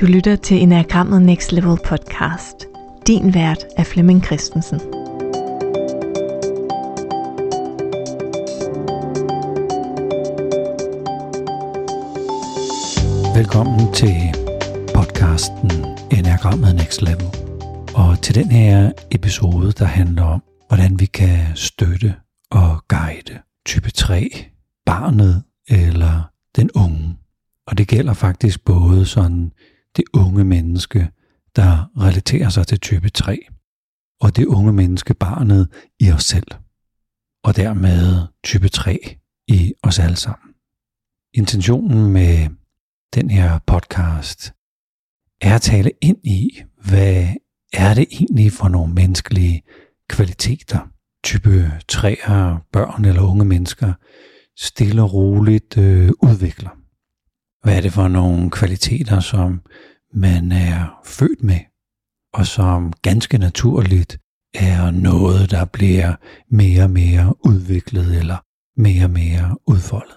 Du lytter til Enagrammet Next Level podcast. Din vært er Flemming Christensen. Velkommen til podcasten Enagrammet Next Level. Og til den her episode, der handler om, hvordan vi kan støtte og guide type 3, barnet eller den unge. Og det gælder faktisk både sådan det unge menneske, der relaterer sig til type 3, og det unge menneske, barnet i os selv, og dermed type 3 i os alle sammen. Intentionen med den her podcast er at tale ind i, hvad er det egentlig for nogle menneskelige kvaliteter, type 3'er, børn eller unge mennesker, stille og roligt øh, udvikler. Hvad er det for nogle kvaliteter, som man er født med, og som ganske naturligt er noget, der bliver mere og mere udviklet eller mere og mere udfoldet.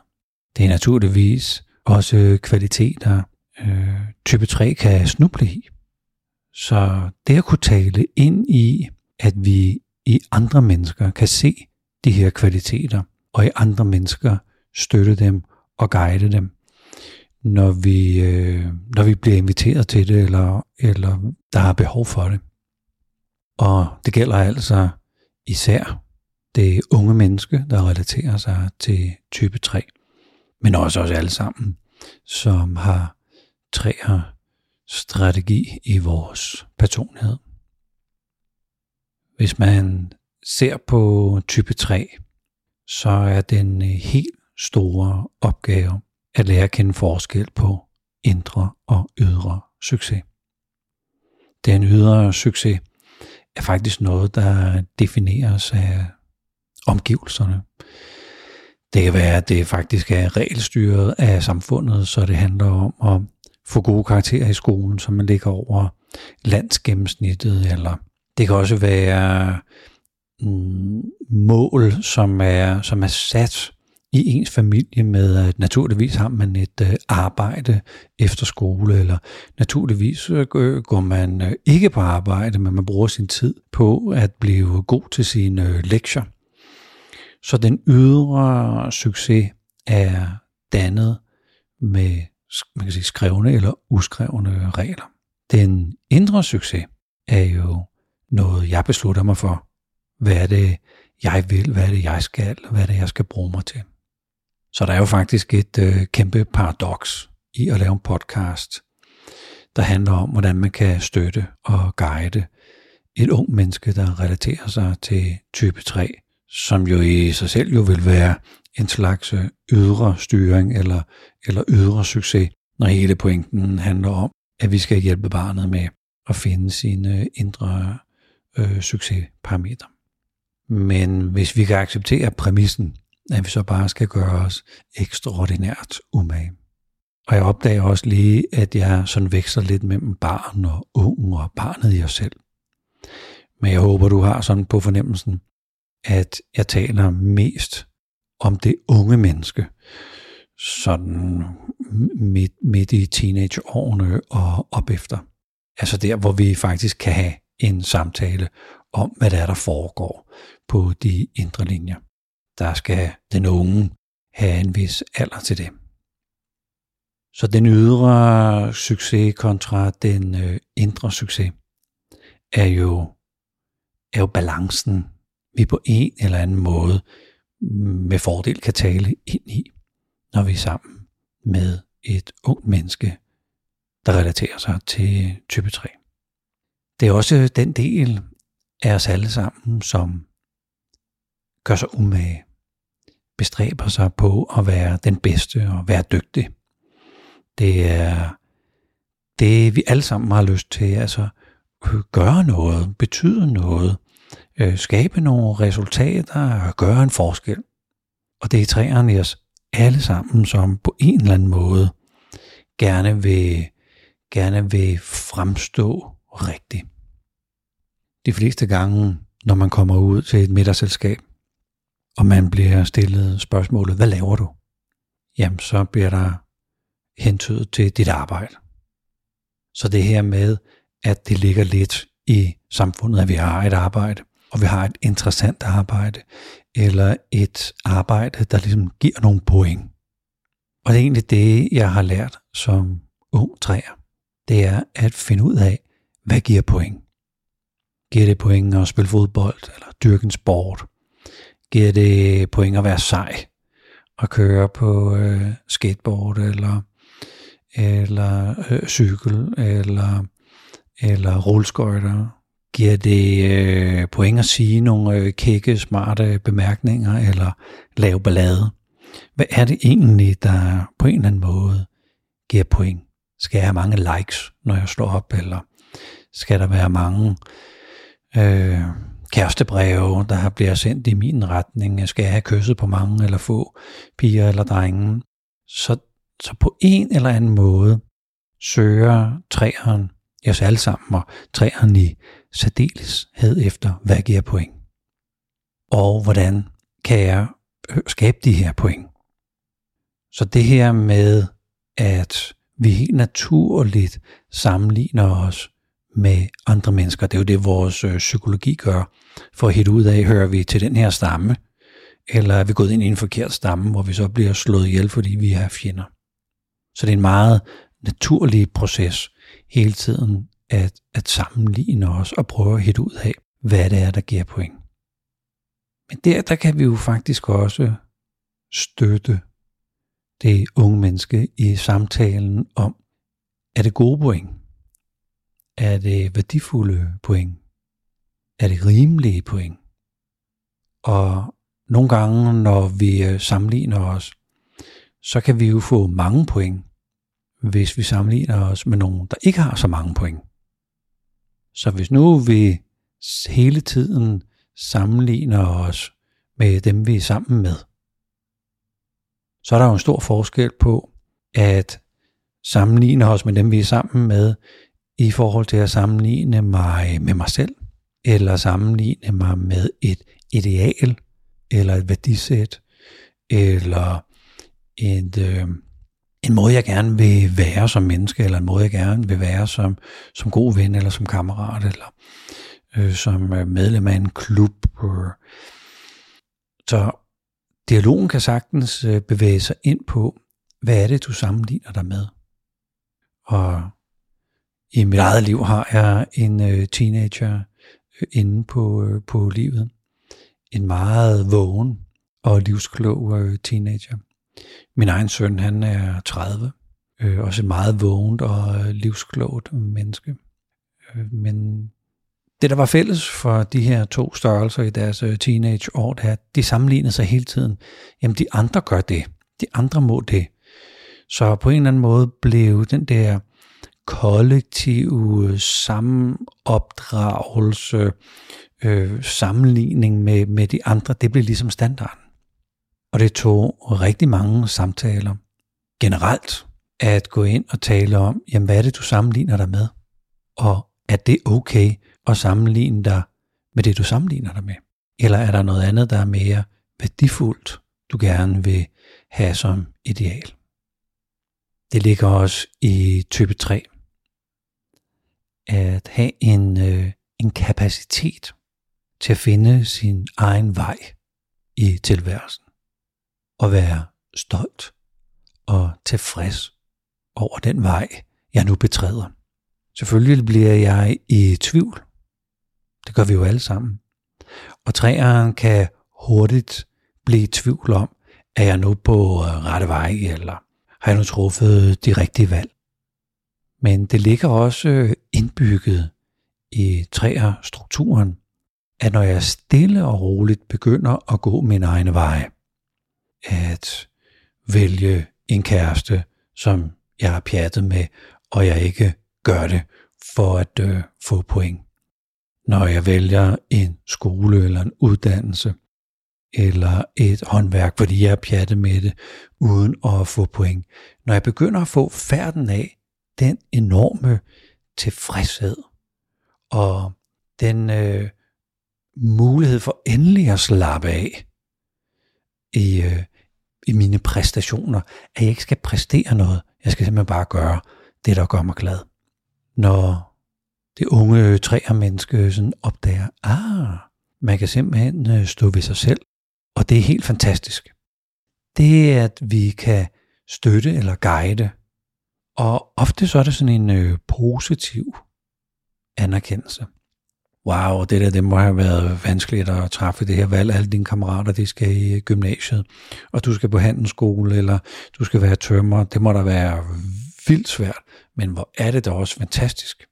Det er naturligvis også kvaliteter, øh, type 3 kan snuble i. Så det at kunne tale ind i, at vi i andre mennesker kan se de her kvaliteter, og i andre mennesker støtte dem og guide dem, når vi, øh, når vi bliver inviteret til det, eller, eller der er behov for det. Og det gælder altså især det unge menneske, der relaterer sig til type 3, men også os alle sammen, som har træer strategi i vores personlighed. Hvis man ser på type 3, så er den øh, helt store opgave at lære at kende forskel på indre og ydre succes. Den ydre succes er faktisk noget, der defineres af omgivelserne. Det kan være, at det faktisk er regelstyret af samfundet, så det handler om at få gode karakterer i skolen, som man ligger over landsgennemsnittet, eller det kan også være mm, mål, som er, som er sat i ens familie med, at naturligvis har man et øh, arbejde efter skole, eller naturligvis øh, øh, går man ikke på arbejde, men man bruger sin tid på at blive god til sine lektier. Så den ydre succes er dannet med man kan sige, skrevne eller uskrevne regler. Den indre succes er jo noget, jeg beslutter mig for. Hvad er det, jeg vil? Hvad er det, jeg skal? Hvad er det, jeg skal bruge mig til? Så der er jo faktisk et øh, kæmpe paradoks i at lave en podcast, der handler om, hvordan man kan støtte og guide et ung menneske, der relaterer sig til type 3, som jo i sig selv jo vil være en slags øh, ydre styring eller, eller ydre succes, når hele pointen handler om, at vi skal hjælpe barnet med at finde sine øh, indre øh, succesparametre. Men hvis vi kan acceptere præmissen, at vi så bare skal gøre os ekstraordinært umage. Og jeg opdager også lige, at jeg sådan veksler lidt mellem barn og ung og barnet i os selv. Men jeg håber, du har sådan på fornemmelsen, at jeg taler mest om det unge menneske, sådan midt, midt i teenageårene og op efter. Altså der, hvor vi faktisk kan have en samtale om, hvad der er, der foregår på de indre linjer der skal den unge have en vis alder til det. Så den ydre succes kontra den øh, indre succes er jo, er jo balancen, vi på en eller anden måde mm, med fordel kan tale ind i, når vi er sammen med et ungt menneske, der relaterer sig til type 3. Det er også den del af os alle sammen, som gør sig umage, bestræber sig på at være den bedste og være dygtig. Det er det, vi alle sammen har lyst til, altså gøre noget, betyde noget, øh, skabe nogle resultater og gøre en forskel. Og det er træerne i os alle sammen, som på en eller anden måde gerne vil, gerne vil fremstå rigtigt. De fleste gange, når man kommer ud til et middagsselskab, og man bliver stillet spørgsmålet, hvad laver du? Jamen, så bliver der hentydet til dit arbejde. Så det her med, at det ligger lidt i samfundet, at vi har et arbejde, og vi har et interessant arbejde, eller et arbejde, der ligesom giver nogle point. Og det er egentlig det, jeg har lært som ung træer. Det er at finde ud af, hvad giver point. Giver det point at spille fodbold, eller dyrke en sport? Giver det point at være sej? At køre på øh, skateboard, eller, eller øh, cykel, eller, eller rulleskøjter? Giver det øh, point at sige nogle øh, kække, smarte bemærkninger, eller lave ballade? Hvad er det egentlig, der på en eller anden måde giver point? Skal jeg have mange likes, når jeg slår op, eller skal der være mange øh, kærestebreve, der bliver sendt i min retning? Skal jeg have kysset på mange, eller få piger eller drenge? Så, så på en eller anden måde søger træeren os alle sammen, og træeren i særdeleshed efter, hvad giver point? Og hvordan kan jeg øh, skabe de her point? Så det her med, at vi helt naturligt sammenligner os med andre mennesker, det er jo det, vores øh, psykologi gør, for at hitte ud af, hører vi til den her stamme, eller er vi gået ind i en forkert stamme, hvor vi så bliver slået ihjel, fordi vi er fjender. Så det er en meget naturlig proces hele tiden at, at sammenligne os og prøve at hitte ud af, hvad det er, der giver point. Men der, der kan vi jo faktisk også støtte det unge menneske i samtalen om, er det gode point? Er det værdifulde point? Er det rimelige point? Og nogle gange, når vi øh, sammenligner os, så kan vi jo få mange point, hvis vi sammenligner os med nogen, der ikke har så mange point. Så hvis nu vi hele tiden sammenligner os med dem, vi er sammen med, så er der jo en stor forskel på at sammenligne os med dem, vi er sammen med, i forhold til at sammenligne mig med mig selv, eller sammenligne mig med et ideal, eller et værdisæt, eller et, øh, en måde, jeg gerne vil være som menneske, eller en måde, jeg gerne vil være som, som god ven, eller som kammerat, eller øh, som øh, medlem af en klub. Så dialogen kan sagtens øh, bevæge sig ind på, hvad er det, du sammenligner dig med? Og i mit eget liv har jeg en øh, teenager øh, inde på, øh, på livet. En meget vågen og livsklog øh, teenager. Min egen søn, han er 30. Øh, også et meget vågent og øh, livsklogt menneske. Øh, men det, der var fælles for de her to størrelser i deres øh, teenageår, det er, at de sammenlignede sig hele tiden. Jamen, de andre gør det. De andre må det. Så på en eller anden måde blev den der kollektive sammenopdragelse, øh, sammenligning med, med de andre, det blev ligesom standarden. Og det tog rigtig mange samtaler generelt at gå ind og tale om, jamen hvad er det, du sammenligner dig med? Og er det okay at sammenligne dig med det, du sammenligner dig med? Eller er der noget andet, der er mere værdifuldt, du gerne vil have som ideal? Det ligger også i type 3. At have en, øh, en kapacitet til at finde sin egen vej i tilværelsen Og være stolt og tilfreds over den vej, jeg nu betræder. Selvfølgelig bliver jeg i tvivl. Det gør vi jo alle sammen. Og træeren kan hurtigt blive i tvivl om, er jeg nu på øh, rette vej, eller har jeg nu truffet de rigtige valg? Men det ligger også øh, indbygget i træerstrukturen, at når jeg stille og roligt begynder at gå min egne veje, at vælge en kæreste, som jeg har pjattet med, og jeg ikke gør det for at øh, få point. Når jeg vælger en skole eller en uddannelse, eller et håndværk, fordi jeg er pjattet med det, uden at få point. Når jeg begynder at få færden af den enorme tilfredshed, og den øh, mulighed for endelig at slappe af i, øh, i mine præstationer, at jeg ikke skal præstere noget. Jeg skal simpelthen bare gøre det, der gør mig glad. når det unge træermenneske sådan opdager, ah, man kan simpelthen øh, stå ved sig selv, og det er helt fantastisk. Det er, at vi kan støtte eller guide, og ofte så er det sådan en øh, positiv anerkendelse. Wow, det der, det må have været vanskeligt at træffe det her valg. Alle dine kammerater, de skal i øh, gymnasiet, og du skal på handelsskole, eller du skal være tømmer. Det må da være vildt svært, men hvor er det da også fantastisk.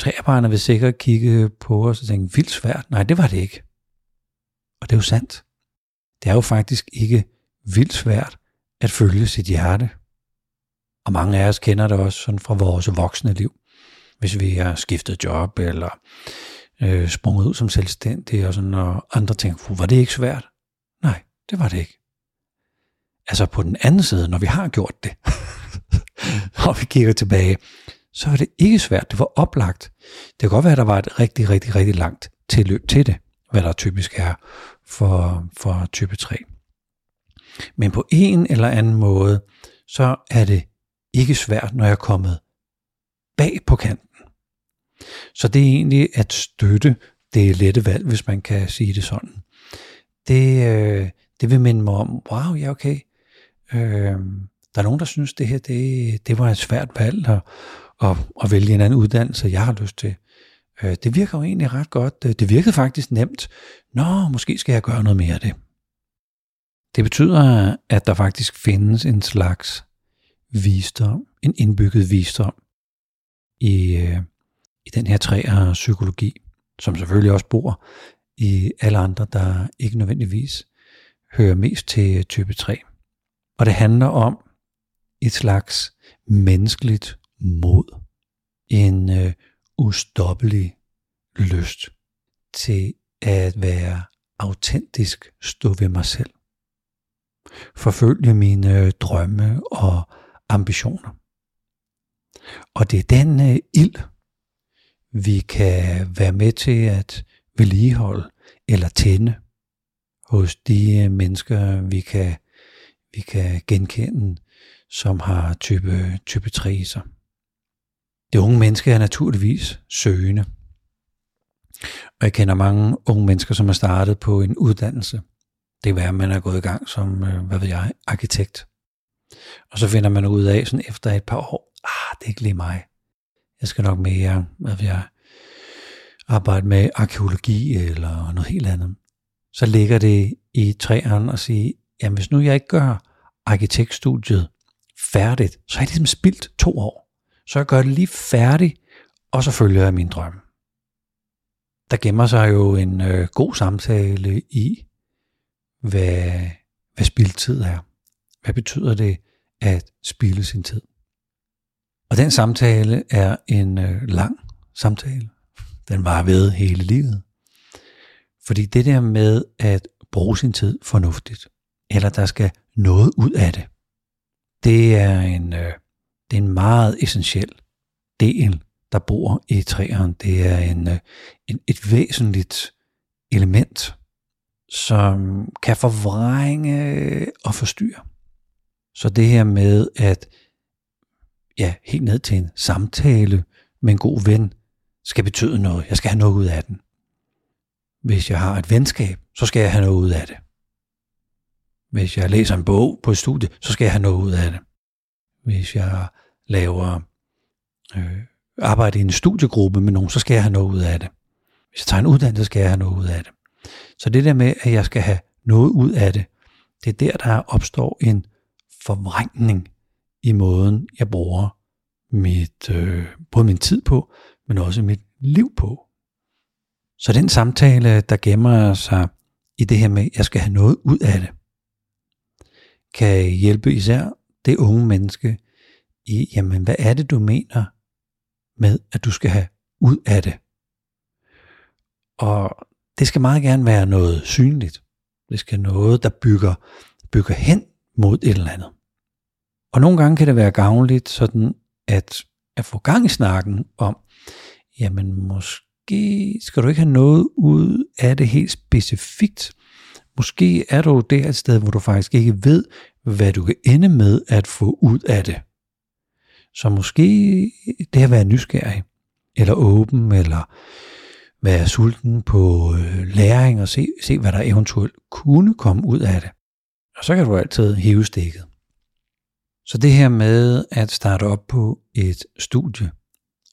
Træerbarnet vil sikkert kigge på os og tænke, vildt svært. Nej, det var det ikke. Og det er jo sandt. Det er jo faktisk ikke vildt svært at følge sit hjerte. Og mange af os kender det også sådan fra vores voksne liv. Hvis vi har skiftet job, eller øh, sprunget ud som selvstændig, og, sådan, og andre tænker, var det ikke svært? Nej, det var det ikke. Altså på den anden side, når vi har gjort det, og vi kigger tilbage, så var det ikke svært. Det var oplagt. Det kan godt være, at der var et rigtig, rigtig, rigtig langt tilløb til det, hvad der typisk er for, for type 3. Men på en eller anden måde, så er det ikke svært, når jeg er kommet bag på kanten. Så det er egentlig at støtte det lette valg, hvis man kan sige det sådan. Det, øh, det vil minde mig om, wow, ja okay, øh, der er nogen, der synes, det her det, det var et svært valg at, at, at vælge en anden uddannelse, jeg har lyst til. Øh, det virker jo egentlig ret godt. Øh, det virkede faktisk nemt. Nå, måske skal jeg gøre noget mere af det. Det betyder, at der faktisk findes en slags visdom, en indbygget visdom i, øh, i den her træer psykologi, som selvfølgelig også bor i alle andre, der ikke nødvendigvis hører mest til øh, type 3. Og det handler om et slags menneskeligt mod, en øh, ustoppelig lyst til at være autentisk stå ved mig selv. Forfølge mine øh, drømme og ambitioner. Og det er den øh, ild, vi kan være med til at vedligeholde eller tænde hos de øh, mennesker, vi kan, vi kan genkende, som har type, type 3 i sig. Det unge menneske er naturligvis søgende. Og jeg kender mange unge mennesker, som har startet på en uddannelse. Det kan være, at man er gået i gang som, øh, hvad ved jeg, arkitekt. Og så finder man ud af, sådan efter et par år, ah, det er ikke lige mig. Jeg skal nok mere, hvad ved jeg, arbejde med arkeologi eller noget helt andet. Så ligger det i træerne og sige, jamen hvis nu jeg ikke gør arkitektstudiet færdigt, så er det ligesom spildt to år. Så jeg gør det lige færdigt, og så følger jeg min drøm. Der gemmer sig jo en øh, god samtale i, hvad, hvad spildtid er. Hvad betyder det at spilde sin tid? Og den samtale er en øh, lang samtale. Den var ved hele livet. Fordi det der med at bruge sin tid fornuftigt, eller der skal noget ud af det, det er en, øh, det er en meget essentiel del, der bor i træerne. Det er en, øh, en, et væsentligt element, som kan forvrænge og forstyrre. Så det her med at ja, helt ned til en samtale med en god ven, skal betyde noget. Jeg skal have noget ud af den. Hvis jeg har et venskab, så skal jeg have noget ud af det. Hvis jeg læser en bog på et studie, så skal jeg have noget ud af det. Hvis jeg laver øh, arbejde i en studiegruppe med nogen, så skal jeg have noget ud af det. Hvis jeg tager en uddannelse, så skal jeg have noget ud af det. Så det der med, at jeg skal have noget ud af det, det er der, der opstår en forvrængning i måden, jeg bruger mit, øh, både min tid på, men også mit liv på. Så den samtale, der gemmer sig i det her med, at jeg skal have noget ud af det, kan hjælpe især det unge menneske i, jamen hvad er det, du mener med, at du skal have ud af det? Og det skal meget gerne være noget synligt. Det skal noget, der bygger, bygger hen mod et eller andet. Og nogle gange kan det være gavnligt sådan at, at få gang i snakken om, jamen måske skal du ikke have noget ud af det helt specifikt. Måske er du der et sted, hvor du faktisk ikke ved, hvad du kan ende med at få ud af det. Så måske det at være nysgerrig, eller åben, eller være sulten på øh, læring og se, se, hvad der eventuelt kunne komme ud af det. Og så kan du altid hive stikket. Så det her med at starte op på et studie,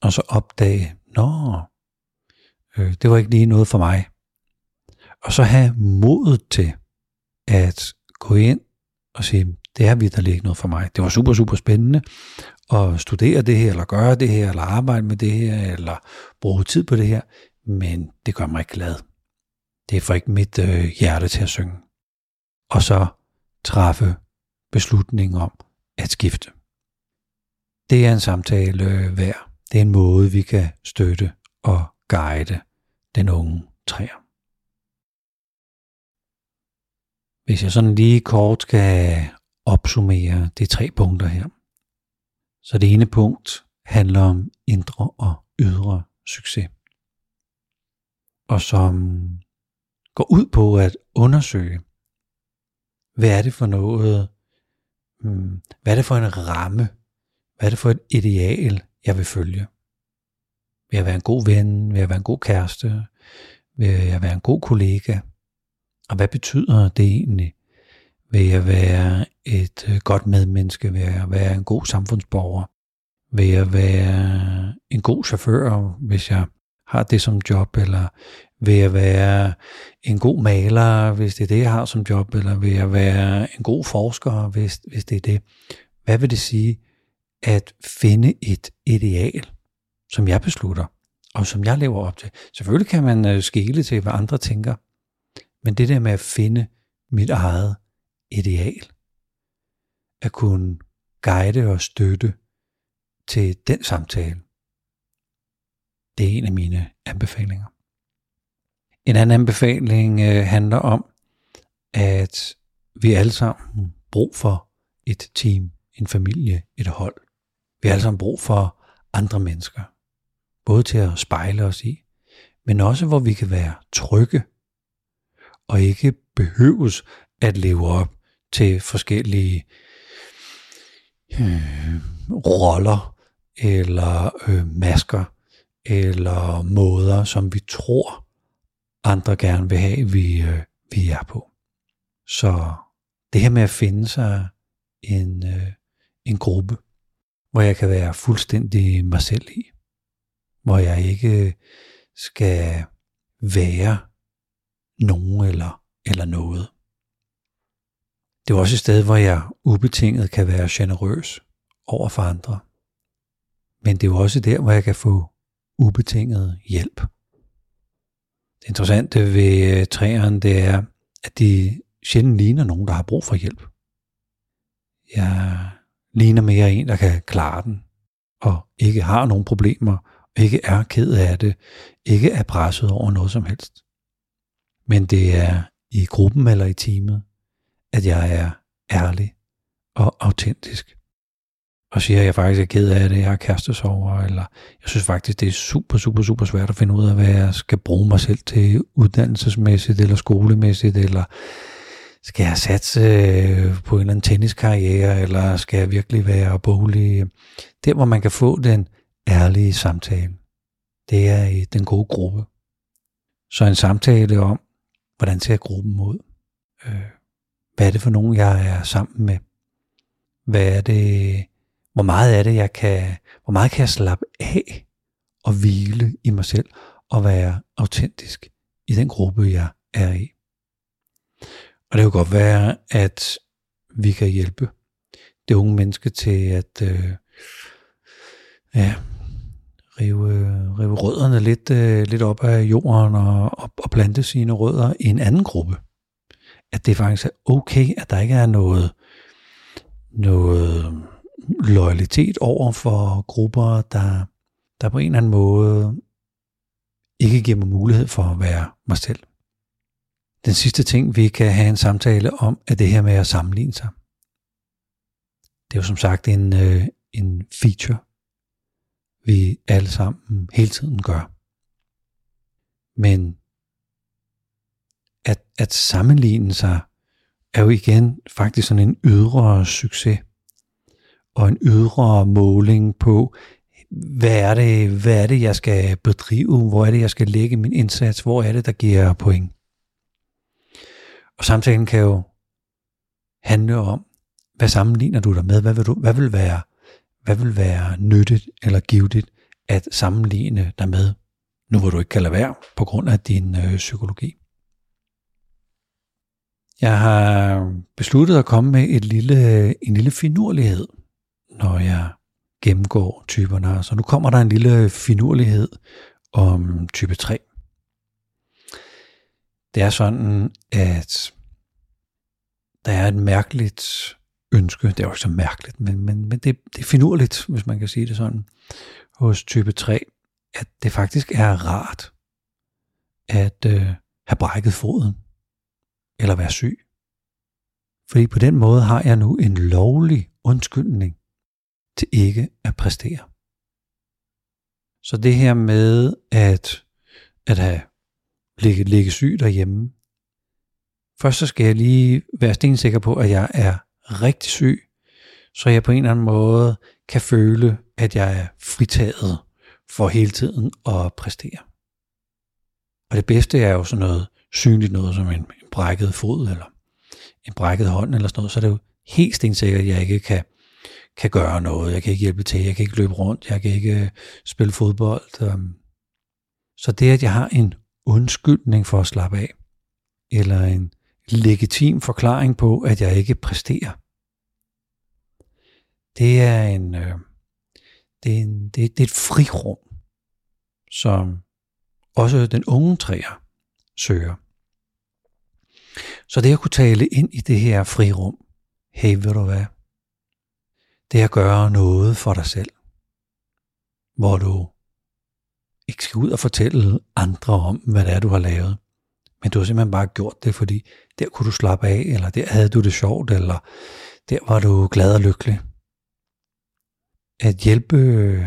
og så opdage, nå, øh, det var ikke lige noget for mig. Og så have modet til at gå ind og sige, det er vidderligt ikke noget for mig. Det var super, super spændende at studere det her, eller gøre det her, eller arbejde med det her, eller bruge tid på det her, men det gør mig ikke glad. Det får ikke mit øh, hjerte til at synge. Og så træffe beslutning om at skifte. Det er en samtale værd. Det er en måde, vi kan støtte og guide den unge træer. Hvis jeg sådan lige kort skal opsummere de tre punkter her. Så det ene punkt handler om indre og ydre succes. Og som går ud på at undersøge, hvad er det for noget, hmm, hvad er det for en ramme, hvad er det for et ideal, jeg vil følge. Vil jeg være en god ven? Vil jeg være en god kæreste? Vil jeg være en god kollega? Og hvad betyder det egentlig? Vil jeg være et øh, godt medmenneske? Vil jeg være en god samfundsborger? Vil jeg være en god chauffør, hvis jeg har det som job? Eller vil jeg være en god maler, hvis det er det, jeg har som job? Eller vil jeg være en god forsker, hvis, hvis det er det? Hvad vil det sige at finde et ideal, som jeg beslutter, og som jeg lever op til? Selvfølgelig kan man øh, skele til, hvad andre tænker, men det der med at finde mit eget ideal, at kunne guide og støtte til den samtale, det er en af mine anbefalinger. En anden anbefaling øh, handler om, at vi alle sammen brug for et team, en familie, et hold. Vi har alle sammen brug for andre mennesker. Både til at spejle os i, men også hvor vi kan være trygge og ikke behøves at leve op til forskellige øh, roller eller øh, masker eller måder, som vi tror andre gerne vil have, vi, øh, vi er på. Så det her med at finde sig en, øh, en gruppe, hvor jeg kan være fuldstændig mig selv i, hvor jeg ikke skal være nogen eller, eller noget. Det er også et sted, hvor jeg ubetinget kan være generøs over for andre. Men det er jo også der, hvor jeg kan få ubetinget hjælp. Det interessante ved øh, træerne, det er, at de sjældent ligner nogen, der har brug for hjælp. Jeg ligner mere en, der kan klare den, og ikke har nogen problemer, ikke er ked af det, ikke er presset over noget som helst. Men det er i gruppen eller i teamet, at jeg er ærlig og autentisk. Og siger, at jeg faktisk er ked af det, jeg har kærestesover, eller jeg synes faktisk, det er super, super, super svært at finde ud af, hvad jeg skal bruge mig selv til uddannelsesmæssigt, eller skolemæssigt, eller skal jeg satse øh, på en eller anden tenniskarriere, eller skal jeg virkelig være bolig? Der, hvor man kan få den ærlige samtale, det er i den gode gruppe. Så en samtale om, hvordan ser gruppen ud? Øh, hvad er det for nogen, jeg er sammen med? Hvad er det, hvor meget er det, jeg kan, hvor meget kan jeg slappe af og hvile i mig selv og være autentisk i den gruppe, jeg er i? Og det kan godt være, at vi kan hjælpe det unge menneske til at øh, ja, rive, rive rødderne lidt, øh, lidt op af jorden og, og, og plante sine rødder i en anden gruppe. At det faktisk er okay, at der ikke er noget, noget loyalitet over for grupper, der, der på en eller anden måde ikke giver mig mulighed for at være mig selv. Den sidste ting, vi kan have en samtale om, er det her med at sammenligne sig. Det er jo som sagt en, øh, en feature, vi alle sammen hele tiden gør. Men at, at sammenligne sig er jo igen faktisk sådan en ydre succes og en ydre måling på, hvad er, det, hvad er det, jeg skal bedrive, hvor er det, jeg skal lægge min indsats, hvor er det, der giver point. Og samtalen kan jo handle om, hvad sammenligner du dig med, hvad vil, du, hvad vil, være, hvad vil være nyttigt eller givetigt at sammenligne dig med, nu hvor du ikke kan lade være på grund af din øh, psykologi. Jeg har besluttet at komme med et lille, en lille finurlighed, når jeg gennemgår typerne. Så nu kommer der en lille finurlighed om type 3. Det er sådan, at der er et mærkeligt ønske, det er jo ikke så mærkeligt, men, men, men det, det er finurligt, hvis man kan sige det sådan, hos type 3, at det faktisk er rart at øh, have brækket foden, eller være syg. Fordi på den måde har jeg nu en lovlig undskyldning til ikke at præstere. Så det her med at, at have ligge, ligge syg derhjemme, først så skal jeg lige være stensikker på, at jeg er rigtig syg, så jeg på en eller anden måde kan føle, at jeg er fritaget for hele tiden at præstere. Og det bedste er jo sådan noget synligt noget som en, en brækket fod eller en brækket hånd eller sådan noget, så er det jo helt stensikkert, at jeg ikke kan, kan gøre noget. Jeg kan ikke hjælpe til, jeg kan ikke løbe rundt, jeg kan ikke øh, spille fodbold. Øhm, så det, at jeg har en undskyldning for at slappe af, eller en legitim forklaring på, at jeg ikke præsterer, det er en, øh, det er, en, det, det er et frirum, som også den unge træer søger. Så det at kunne tale ind i det her frirum, hey, ved du hvad, det er at gøre noget for dig selv, hvor du ikke skal ud og fortælle andre om, hvad det er, du har lavet. Men du har simpelthen bare gjort det, fordi der kunne du slappe af, eller der havde du det sjovt, eller der var du glad og lykkelig. At hjælpe øh,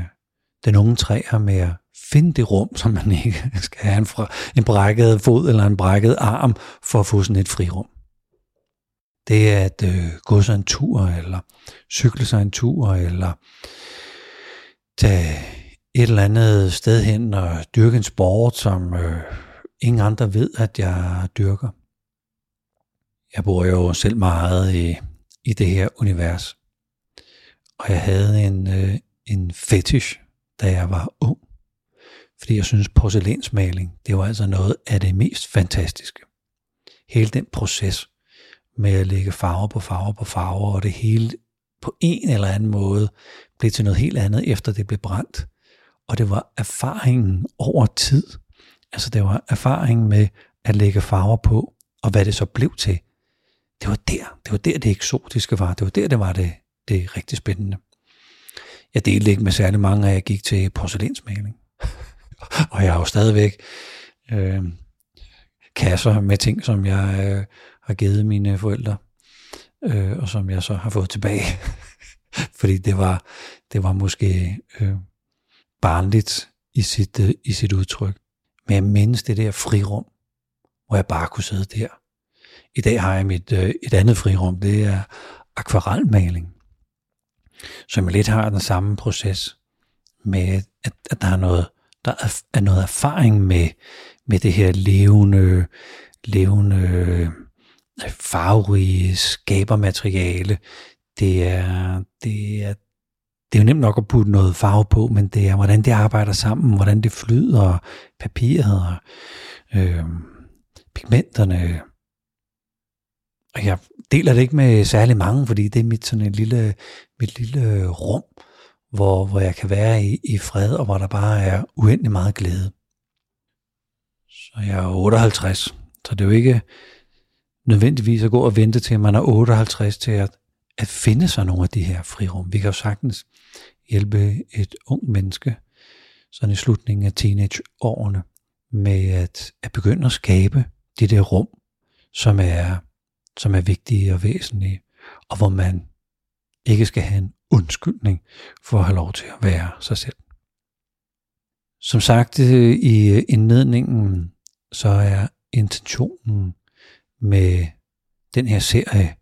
den unge træer med at finde det rum, som man ikke skal have en, fra, en brækket fod eller en brækket arm for at få sådan et frirum. Det at øh, gå sig en tur, eller cykle sig en tur, eller tage et eller andet sted hen og dyrke en sport, som øh, ingen andre ved, at jeg dyrker. Jeg bor jo selv meget i, i det her univers. Og jeg havde en, øh, en fetish, da jeg var ung. Fordi jeg synes, porcelænsmaling, det var altså noget af det mest fantastiske. Hele den proces med at lægge farver på farver på farver, og det hele på en eller anden måde blev til noget helt andet, efter det blev brændt. Og det var erfaringen over tid. Altså det var erfaringen med at lægge farver på, og hvad det så blev til. Det var der, det var der det eksotiske var. Det var der, det var det, det rigtig spændende. Jeg delte ikke med særlig mange, at jeg gik til porcelænsmaling. og jeg har jo stadigvæk øh, kasser med ting, som jeg øh, har givet mine forældre, øh, og som jeg så har fået tilbage. Fordi det var, det var måske øh, barnligt i sit, øh, i sit udtryk. Men jeg mindes det der frirum, hvor jeg bare kunne sidde der. I dag har jeg mit, øh, et andet frirum, det er akvarelmaling, som lidt har den samme proces med, at, at der er noget der er noget erfaring med, med det her levende, levende farverige skabermateriale. Det er, det er, det er jo nemt nok at putte noget farve på, men det er, hvordan det arbejder sammen, hvordan det flyder, papiret og øh, pigmenterne. Og jeg deler det ikke med særlig mange, fordi det er mit sådan et lille, mit lille rum, hvor, hvor jeg kan være i, i fred, og hvor der bare er uendelig meget glæde. Så jeg er 58, så det er jo ikke nødvendigvis at gå og vente til, at man er 58 til at, at finde sig nogle af de her frirum. Vi kan jo sagtens hjælpe et ung menneske, sådan i slutningen af teenageårene, med at, at begynde at skabe det der rum, som er, som er vigtige og væsentlige, og hvor man ikke skal have en undskyldning for at have lov til at være sig selv. Som sagt øh, i indledningen, så er intentionen med den her serie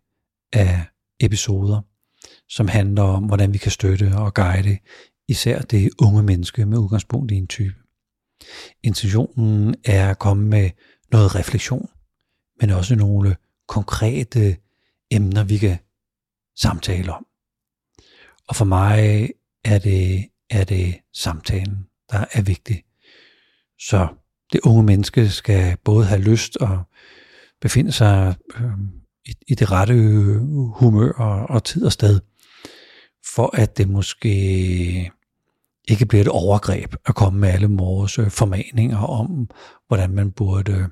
af episoder, som handler om, hvordan vi kan støtte og guide især det unge menneske med udgangspunkt i en type. Intentionen er at komme med noget refleksion, men også nogle konkrete emner, vi kan samtale om. Og for mig er det, er det samtalen, der er vigtig. Så det unge menneske skal både have lyst og befinde sig øh, i, i det rette øh, humør og, og tid og sted, for at det måske ikke bliver et overgreb at komme med alle vores øh, formaninger om, hvordan man burde,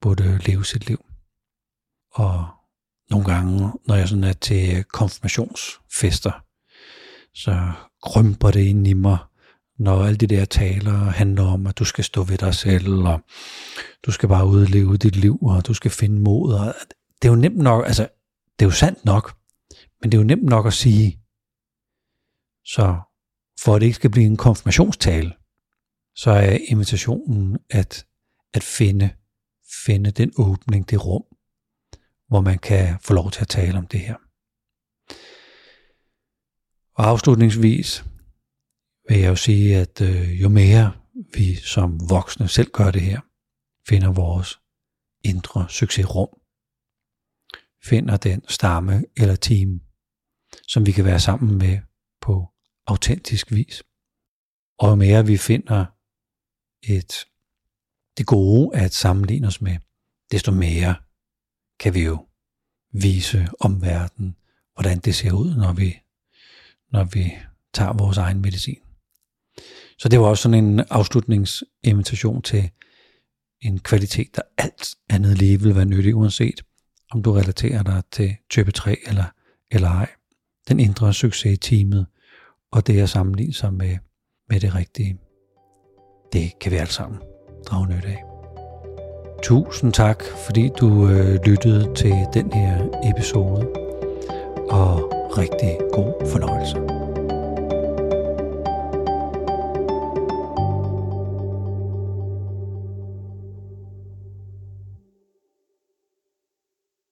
burde leve sit liv. Og nogle gange, når jeg sådan er til konfirmationsfester, så krymper det ind i mig, når alle de der taler handler om, at du skal stå ved dig selv, og du skal bare udleve dit liv, og du skal finde mod. Og det er jo nemt nok, altså, det er jo sandt nok, men det er jo nemt nok at sige. Så for at det ikke skal blive en konfirmationstale, så er invitationen at, at finde, finde den åbning, det rum, hvor man kan få lov til at tale om det her. Og afslutningsvis vil jeg jo sige, at øh, jo mere vi som voksne selv gør det her, finder vores indre succesrum, finder den stamme eller team, som vi kan være sammen med på autentisk vis. Og jo mere vi finder et, det gode at sammenligne os med, desto mere kan vi jo vise omverdenen, hvordan det ser ud, når vi, når vi tager vores egen medicin. Så det var også sådan en afslutningsinvitation til en kvalitet, der alt andet lige vil være nyttig, uanset om du relaterer dig til type 3 eller, eller ej. Den indre succes i teamet, og det at sammenligne sig med, med det rigtige, det kan vi alle sammen drage nytte af. Tusind tak, fordi du øh, lyttede til den her episode, og rigtig god fornøjelse.